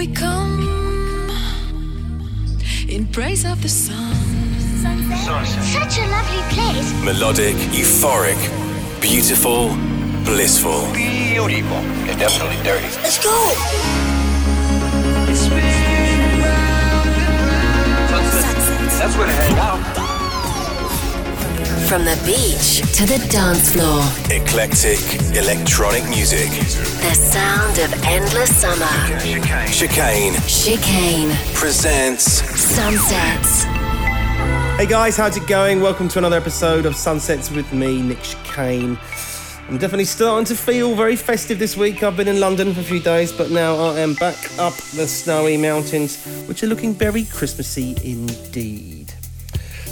we come in praise of the sun. Such a lovely place. Melodic, euphoric, beautiful, blissful. Beautiful. It's definitely dirty. Let's go. That's where to hang out. From the beach to the dance floor, Eclectic, electronic music. the sound of endless summer. Chicane Chicane presents Sunsets. Hey guys, how's it going? Welcome to another episode of Sunsets with me, Nick Chicane. I'm definitely starting to feel very festive this week. I've been in London for a few days, but now I am back up the snowy mountains, which are looking very Christmassy indeed.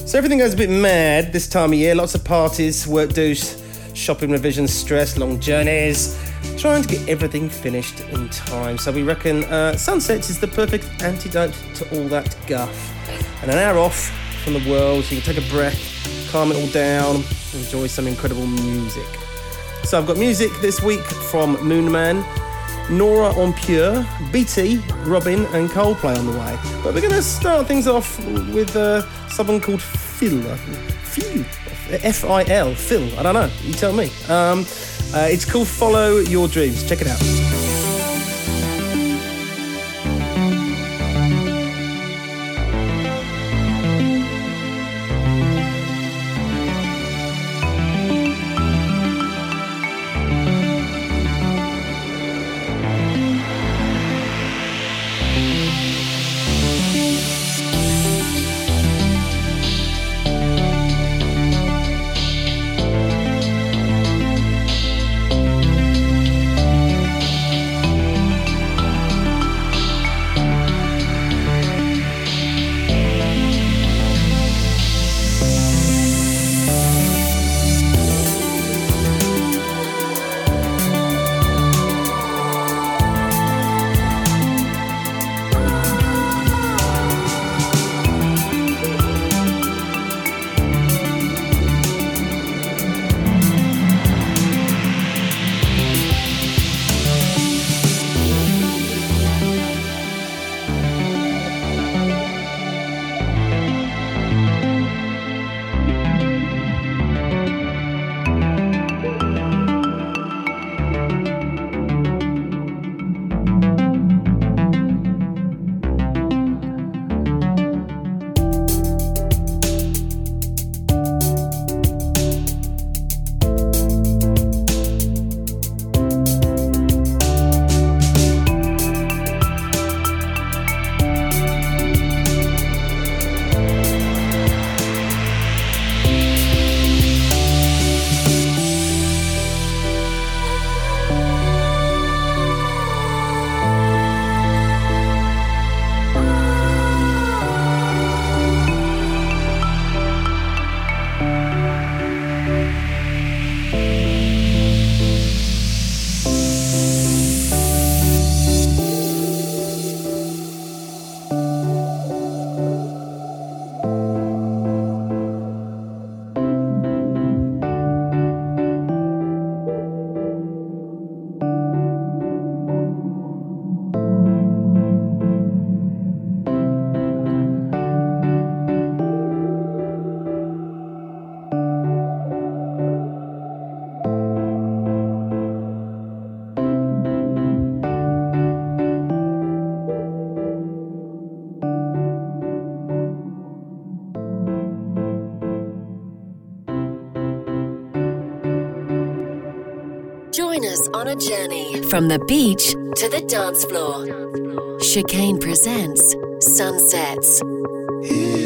So everything goes a bit mad this time of year. Lots of parties, work dues, shopping revisions, stress, long journeys, trying to get everything finished in time. So we reckon uh, Sunsets is the perfect antidote to all that guff. And an hour off from the world, so you can take a breath, calm it all down, enjoy some incredible music. So I've got music this week from Moonman, Nora En Pure, BT, Robyn, and Coldplay on the way. But we're going to start things off with uh, someone called Fil. Fil. F-I-L. Fil. I don't know. You tell me. Um, uh, it's called Follow Your Dreams. Check it out. Join on a journey from the beach to the dance floor. Chicane presents Sunsets.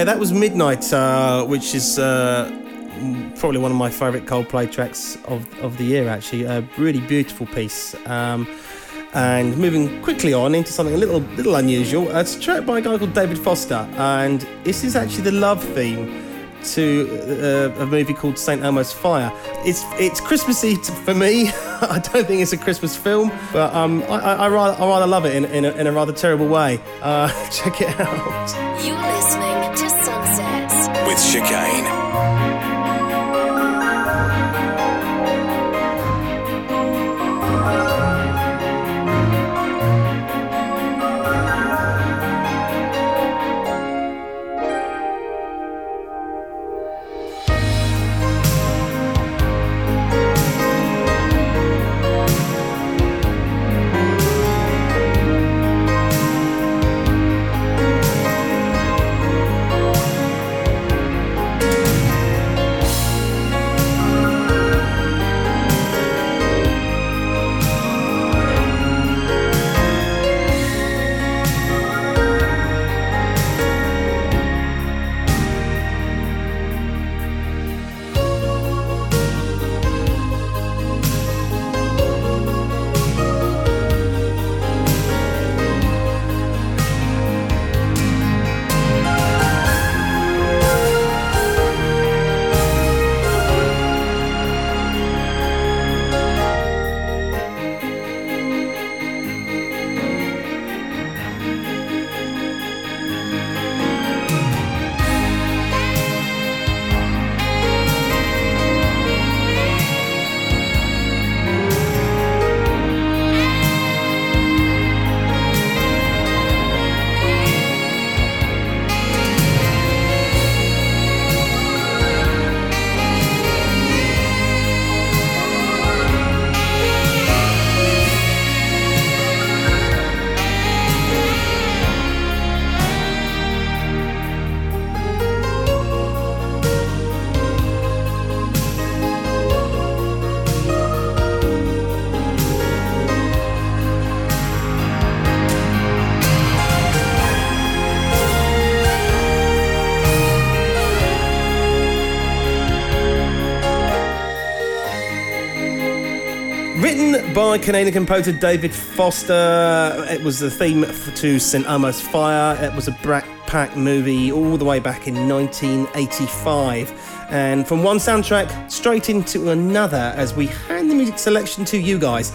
Okay, that was Midnight, uh, which is uh, probably one of my favourite Coldplay tracks of, of the year, actually. A really beautiful piece. Um, and moving quickly on into something a little little unusual. Uh, it's a track by a guy called David Foster, and this is actually the love theme to uh, a movie called St Elmo's Fire. It's it's Christmassy for me. I don't think it's a Christmas film, but um, I, I, I, rather, I rather love it in, in, a, in a rather terrible way. Uh, check it out. You're listening to Sunsets with Chicane. By Canadian composer David Foster, it was the theme to St. Elmo's Fire. It was a Brat Pack movie all the way back in 1985. And from one soundtrack straight into another as we hand the music selection to you guys.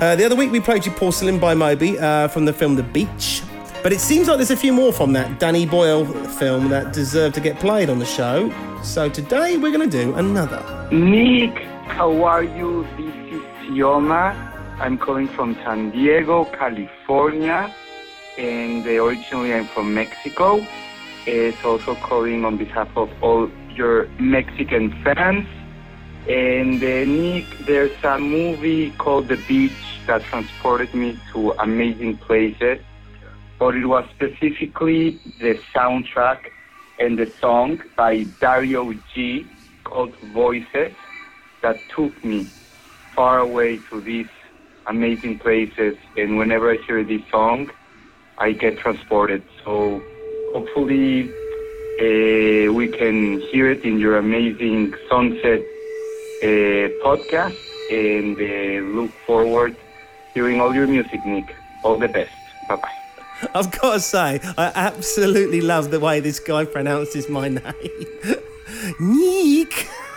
Uh, the other week we played you Porcelain by Moby uh, from the film The Beach. But it seems like there's a few more from that Danny Boyle film that deserve to get played on the show. So today we're going to do another. Nick, how are you? This is Sioma. I'm calling from San Diego, California, and originally I'm from Mexico. It's also calling on behalf of all your Mexican fans. And uh, Nick, there's a movie called The Beach that transported me to amazing places but it was specifically the soundtrack and the song by Dario G called Voices that took me far away to these amazing places. And whenever I hear this song, I get transported. So hopefully uh, we can hear it in your amazing Sunset uh, podcast and uh, look forward hearing all your music, Nick. All the best. Bye bye. I've got to say, I absolutely love the way this guy pronounces my name. Nick.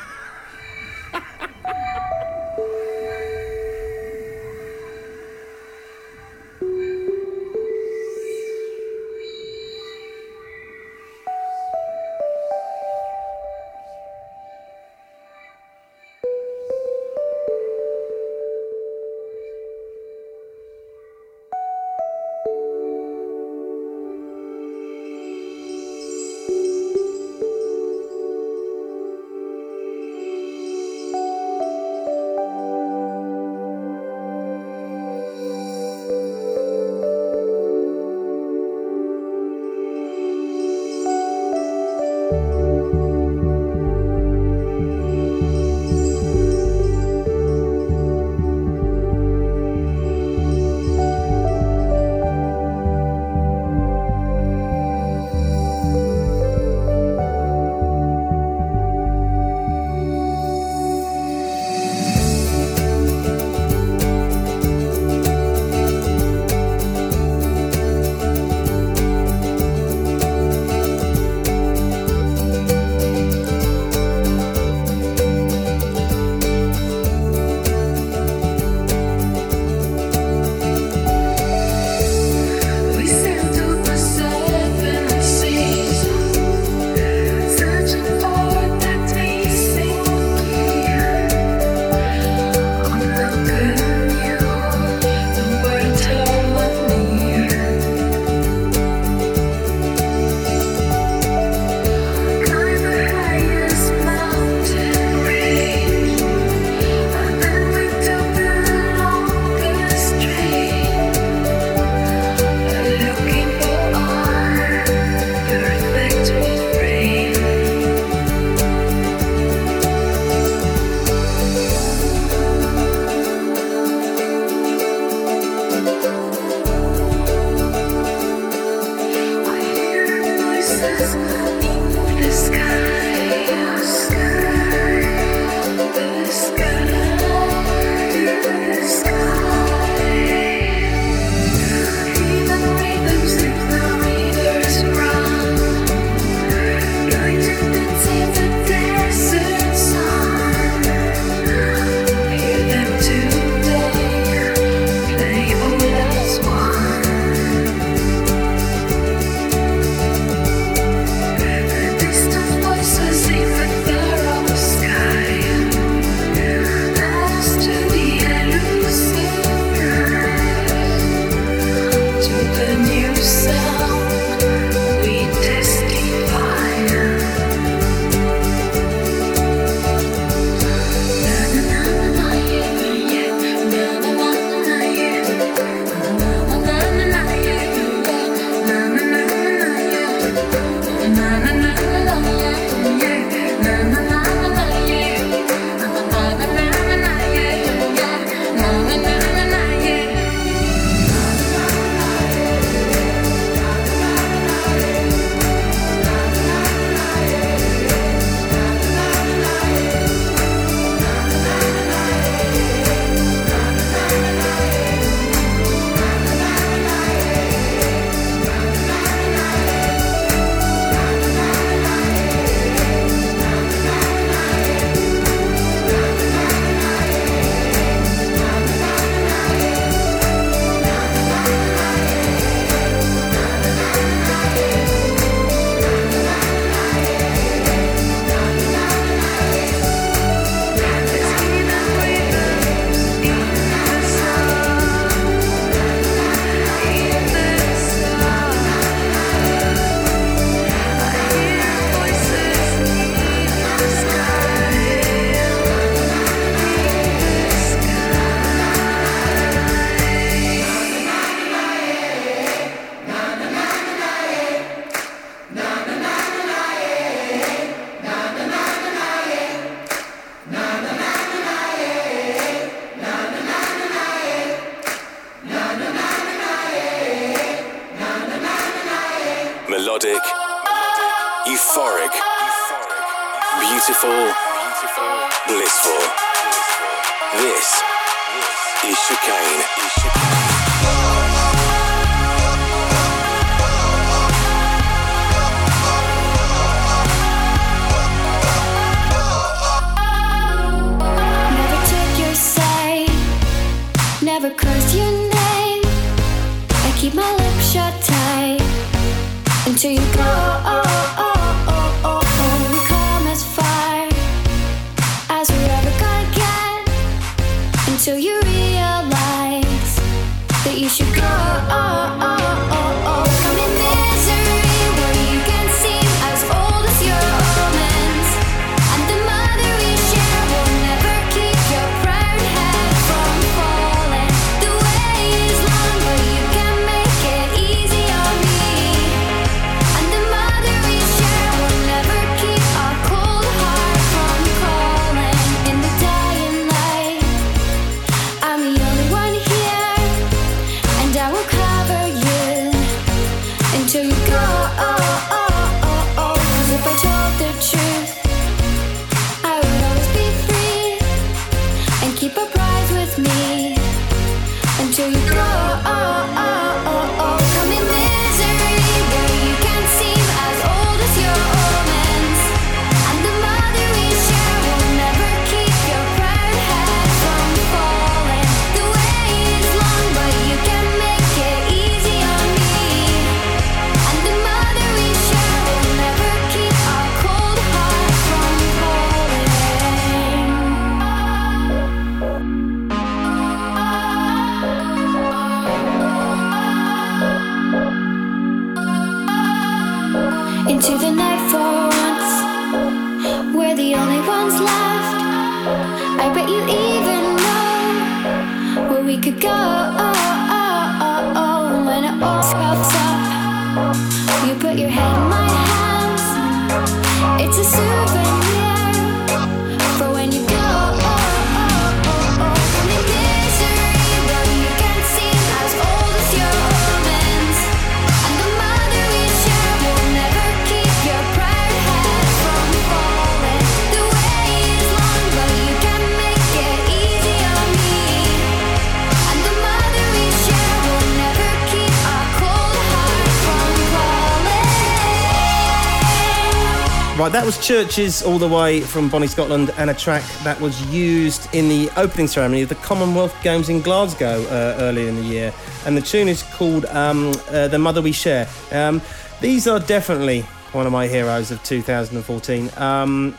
Right, that was Chvrches all the way from Bonnie, Scotland, and a track that was used in the opening ceremony of the Commonwealth Games in Glasgow uh, earlier in the year. And the tune is called um, uh, The Mother We Share. Um, these are definitely one of my heroes of 2014. Um,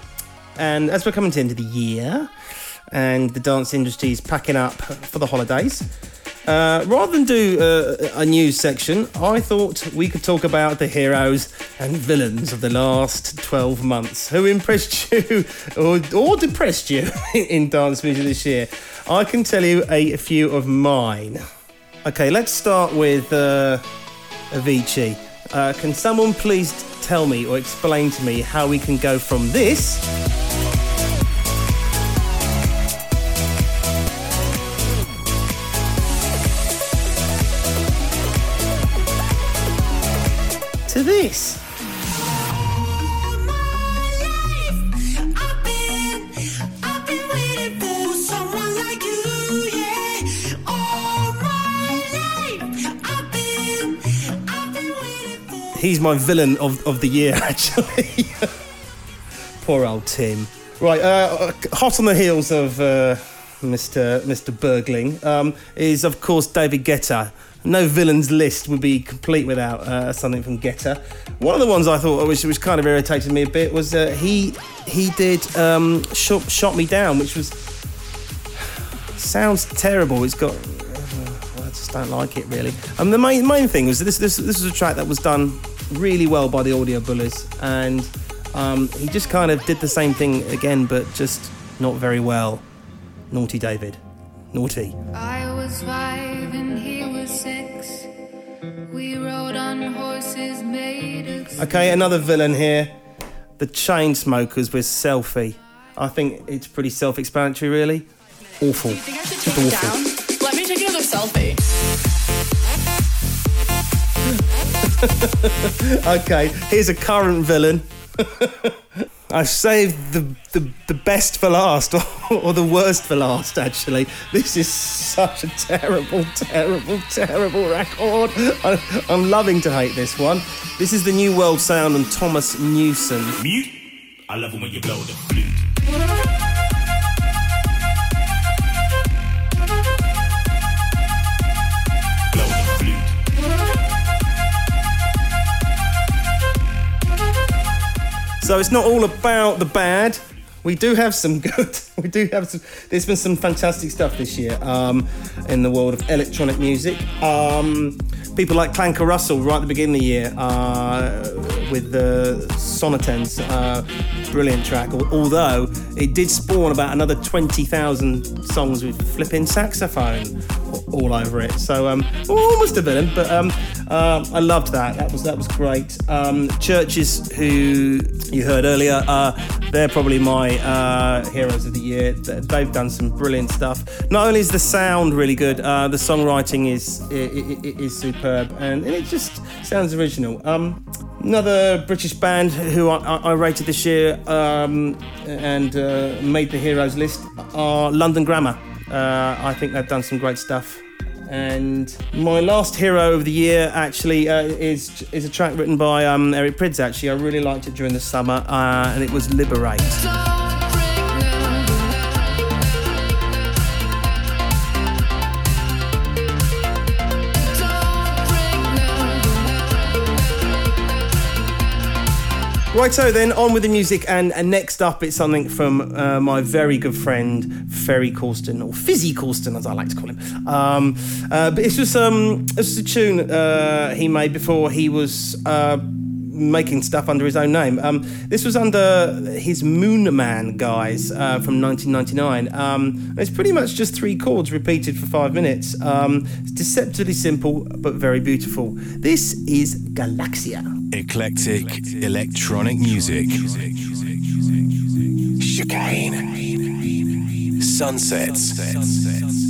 and as we're coming to the end of the year, and the dance industry is packing up for the holidays, uh, rather than do uh, a news section, I thought we could talk about the heroes and villains of the last 12 months. Who impressed you or, or depressed you in dance music this year? I can tell you a few of mine. Okay, let's start with uh, Avicii. Uh, can someone please tell me or explain to me how we can go from this this? He's my villain of, of the year, actually. Poor old Tim. Right, uh, hot on the heels of uh, Mr. Mr. Bergling um, is, of course, David Guetta. No villains list would be complete without uh, something from Guetta. One of the ones I thought which, which kind of irritated me a bit was uh, he he did um, shot, shot Me Down, which was sounds terrible. It's got I just don't like it really. Um, the main main thing was this this this was a track that was done really well by the Audio Bullies, and um, he just kind of did the same thing again, but just not very well. Naughty David, naughty. Okay, another villain here, the Chainsmokers with Selfie. I think it's pretty self-explanatory, really. Awful. Do you think I should take it awful. down? Let me take another selfie. Okay, here's a current villain. I saved the, the, the best for last, or, or the worst for last, actually. This is such a terrible, terrible, terrible record. I, I'm loving to hate this one. This is the New World Sound and Thomas Newson. Mute. I love it when you blow the flute. So it's not all about the bad. We do have some good. We do have some. There's been some fantastic stuff this year um, in the world of electronic music. Um, people like Klangkarussell right at the beginning of the year uh, with the Sonnentanz, uh, brilliant track. Although it did spawn about another twenty thousand songs with flipping saxophone all over it. So um, almost a villain, but um, uh, I loved that. That was that was great. Um, Chvrches, who you heard earlier, uh, they're probably my uh, heroes of the year. Th- They've done some brilliant stuff. Not only is the sound really good, uh, the songwriting is is superb, and, and it just sounds original. Um, Another British band who I, I rated this year um, and uh, made the heroes list are London Grammar. Uh, I think they've done some great stuff. And my last hero of the year actually uh, is is a track written by um, Eric Prydz. Actually, I really liked it during the summer, uh, and it was Liberate. Righto, then on with the music, and, and next up it's something from uh, my very good friend Ferry Corsten, or Fizzy Corsten as I like to call him. Um, uh, but this was um, was a tune uh, he made before he was uh, making stuff under his own name. Um, this was under his Moonman guys uh, from 1999. Um, it's pretty much just three chords repeated for five minutes. Um, it's deceptively simple but very beautiful. This is Galaxia. Eclectic electronic music. Chicane. Sunsets. to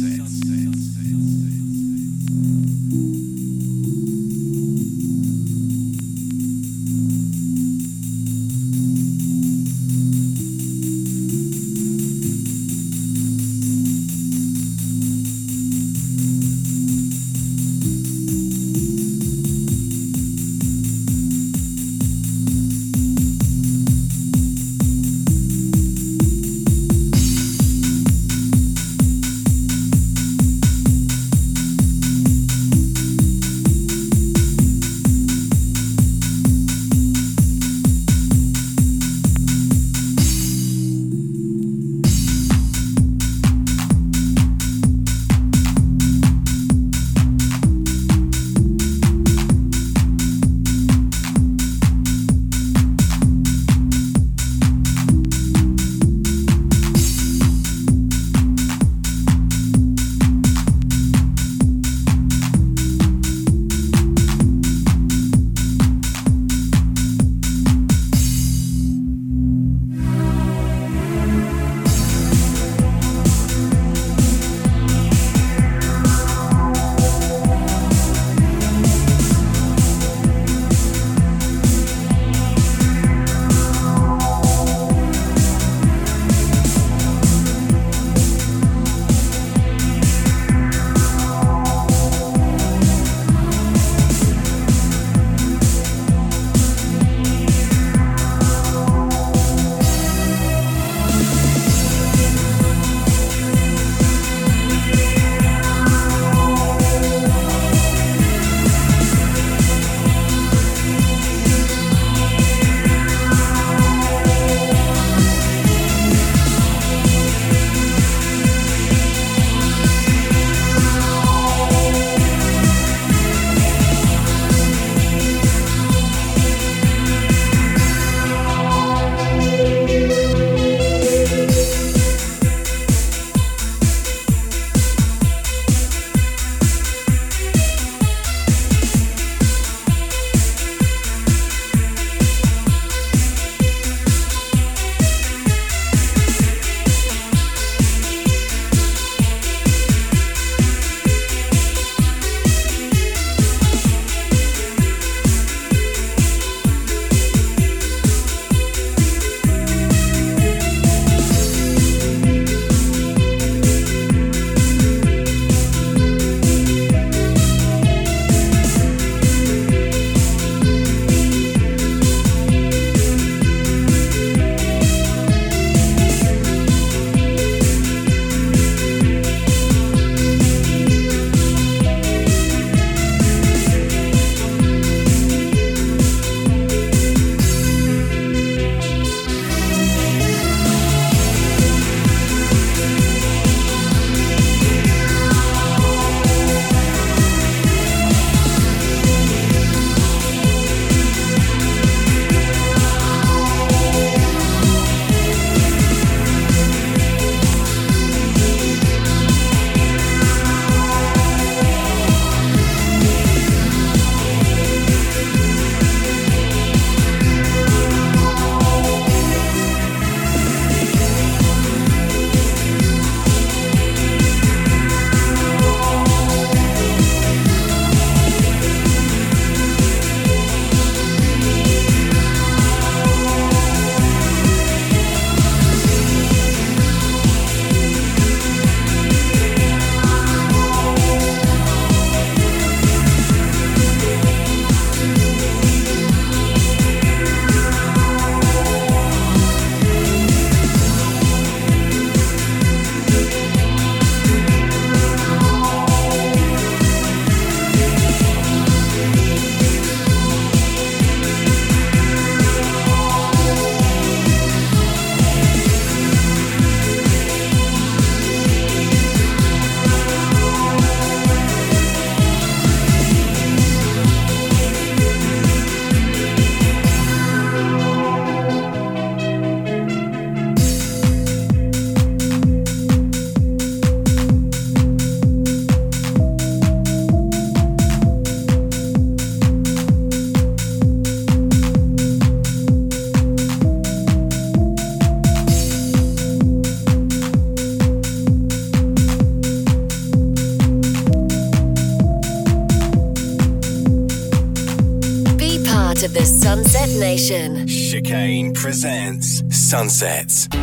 Sunsets.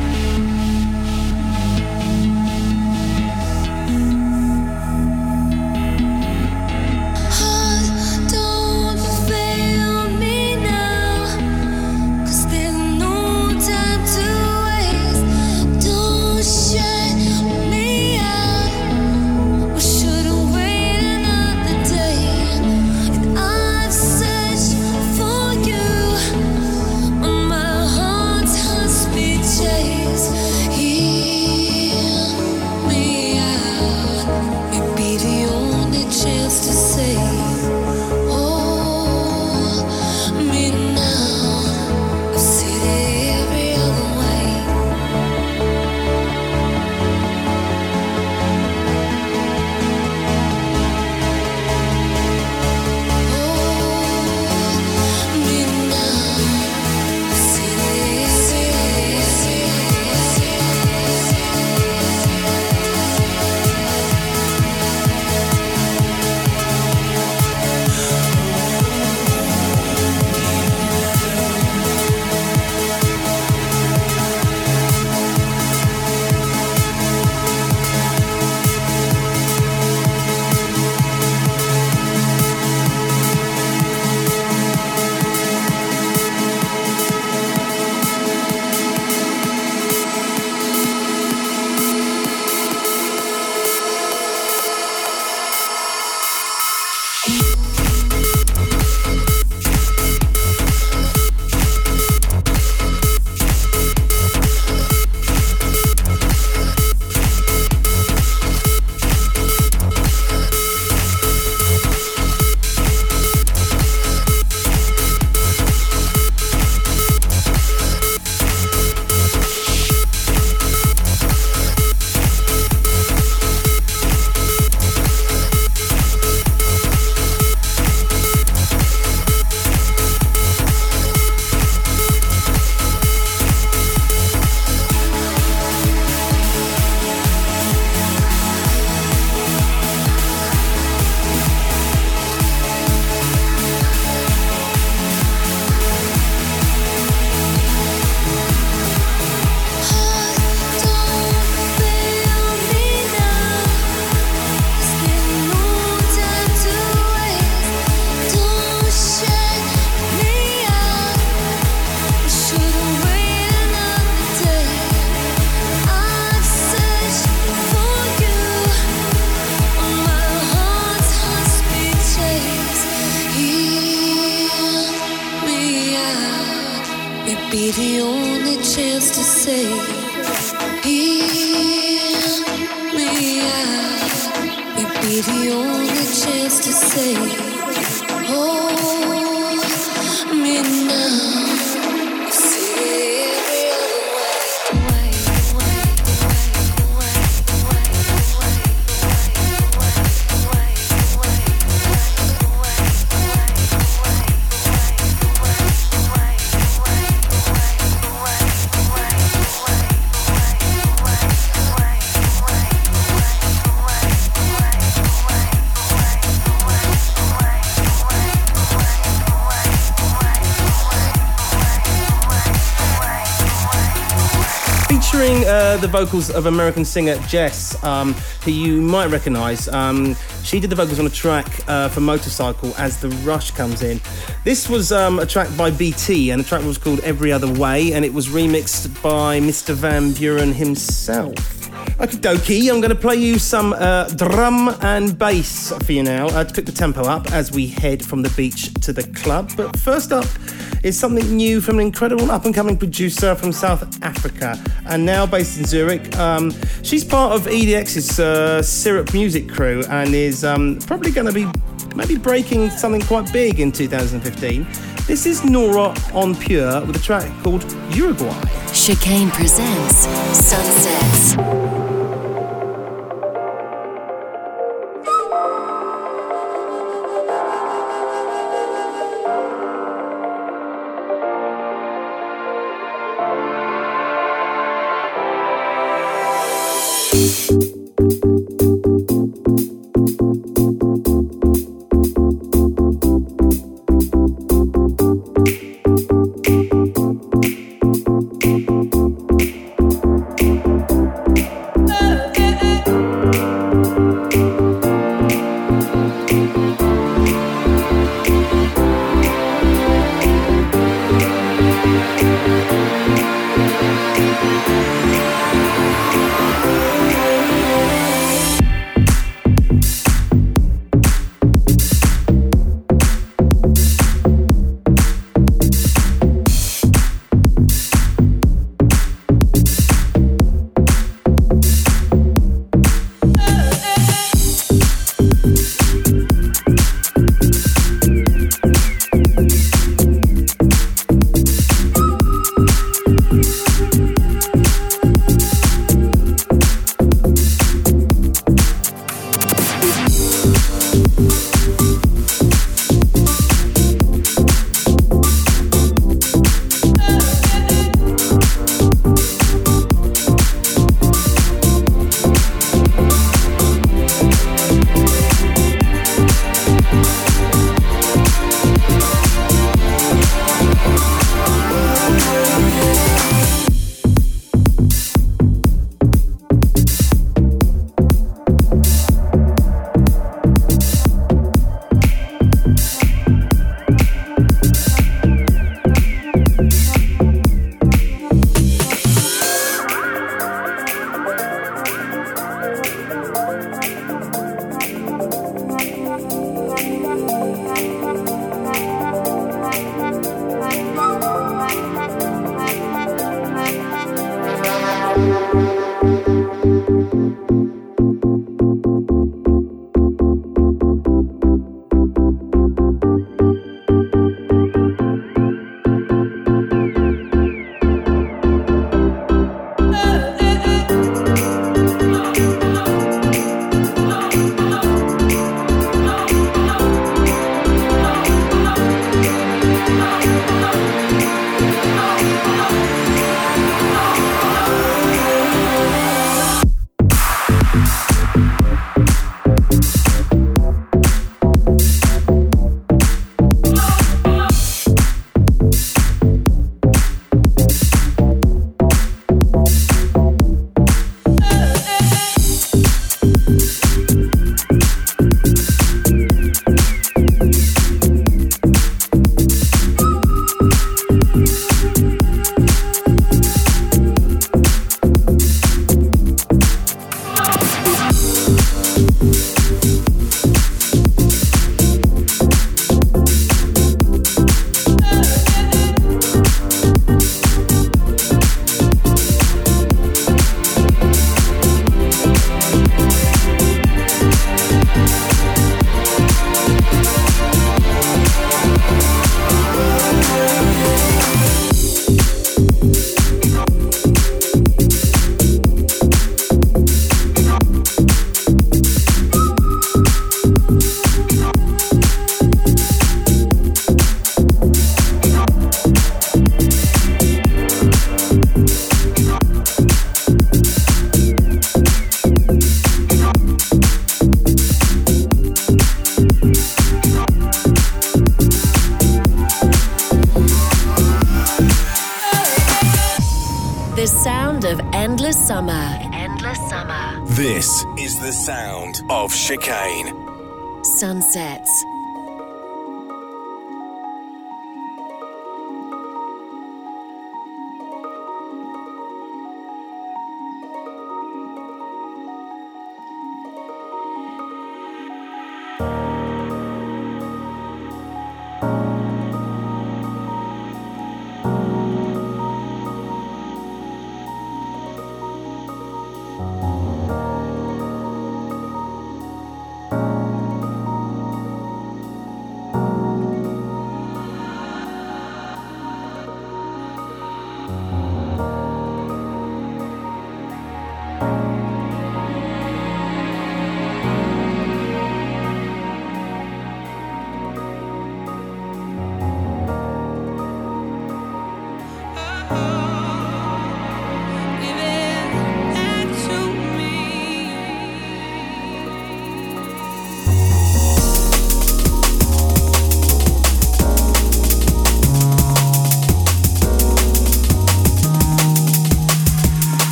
Vocals of American singer JES, um, who you might recognise. Um, she did the vocals on a track uh, for Motorcycle as the rush comes in. This was um, a track by BT, and the track was called Every Other Way, and it was remixed by Mr. Van Buuren himself. Okie dokie, I'm going to play you some uh, drum and bass for you now uh, to pick the tempo up as we head from the beach to the club. But first up, is something new from an incredible up and coming producer from South Africa and now based in Zurich. Um, she's part of EDX's uh, Sirup Music crew and is um, probably going to be maybe breaking something quite big in 2015. This is Nora En Pure with a track called Uruguay. Chicane presents Sunsets.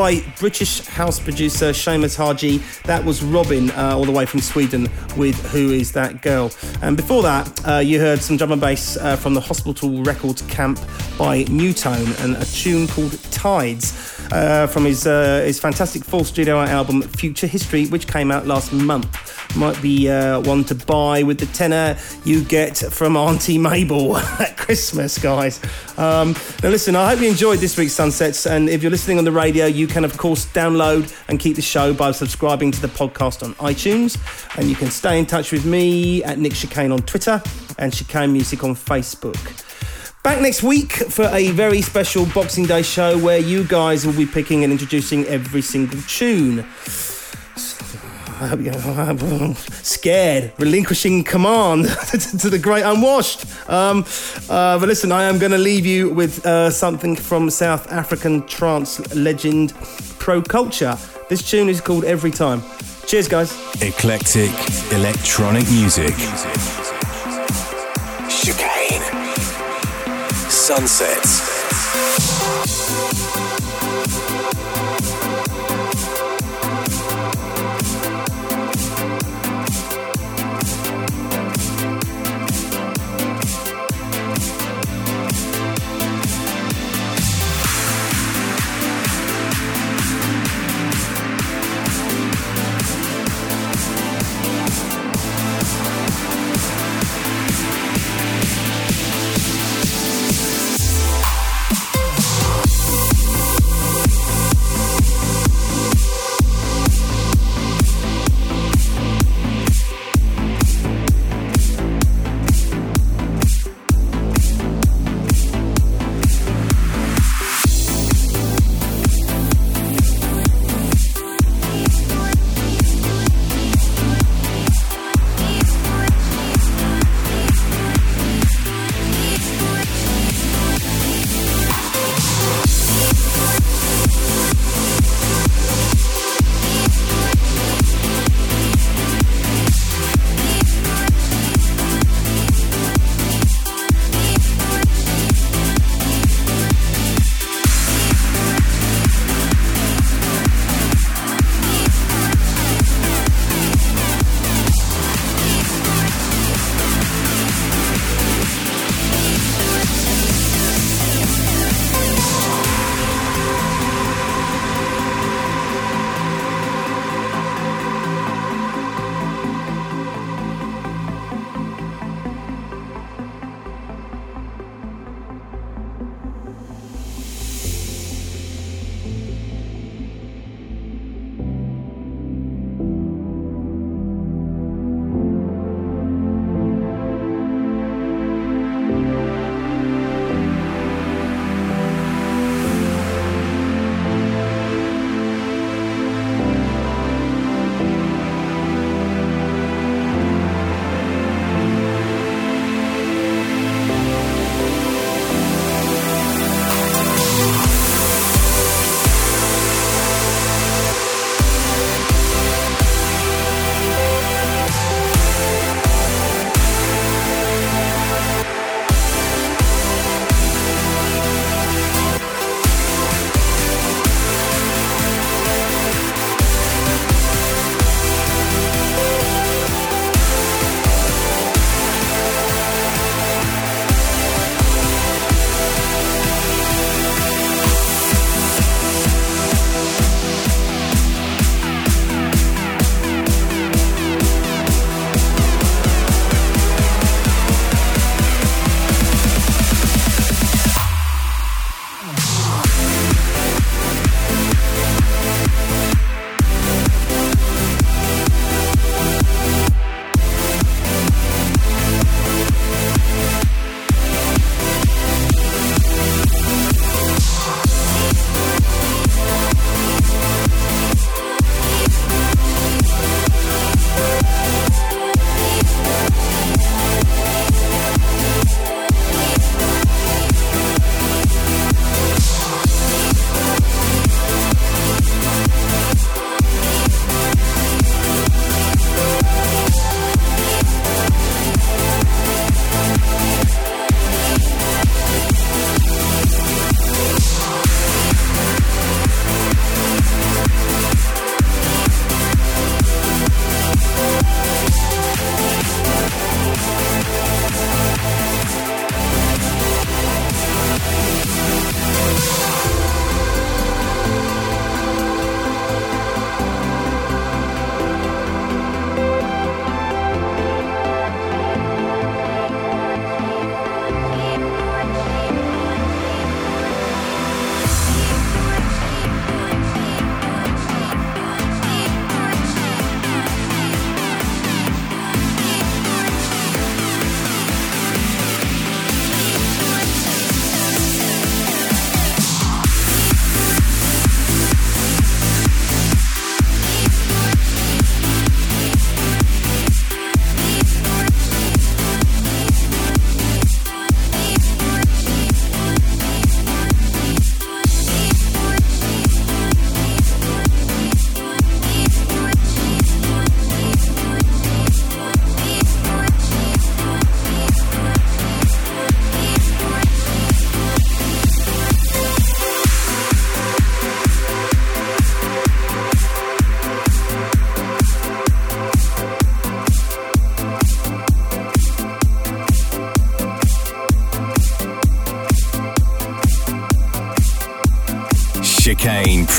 By British house producer Seamus Haji. That was Robyn, uh, all the way from Sweden, with Who Is That Girl? And before that, uh, you heard some drum and bass uh, from the Hospital Records Camp by Nu Tone and a tune called Tides. Uh, from his uh, his fantastic full studio album Future History, which came out last month. Might be uh, one to buy with the tenner you get from Auntie Mabel at Christmas, guys. Um, now, listen, I hope you enjoyed this week's Sunsets. And if you're listening on the radio, you can, of course, download and keep the show by subscribing to the podcast on iTunes. And you can stay in touch with me at Nick Chicane on Twitter and Chicane Music on Facebook. Back next week for a very special Boxing Day show where you guys will be picking and introducing every single tune. Scared, relinquishing command to the great unwashed. Um, uh, but listen, I am going to leave you with uh, something from South African trance legend Proculture. This tune is called Every Time. Cheers, guys. Eclectic electronic music. Chicane. Sunsets.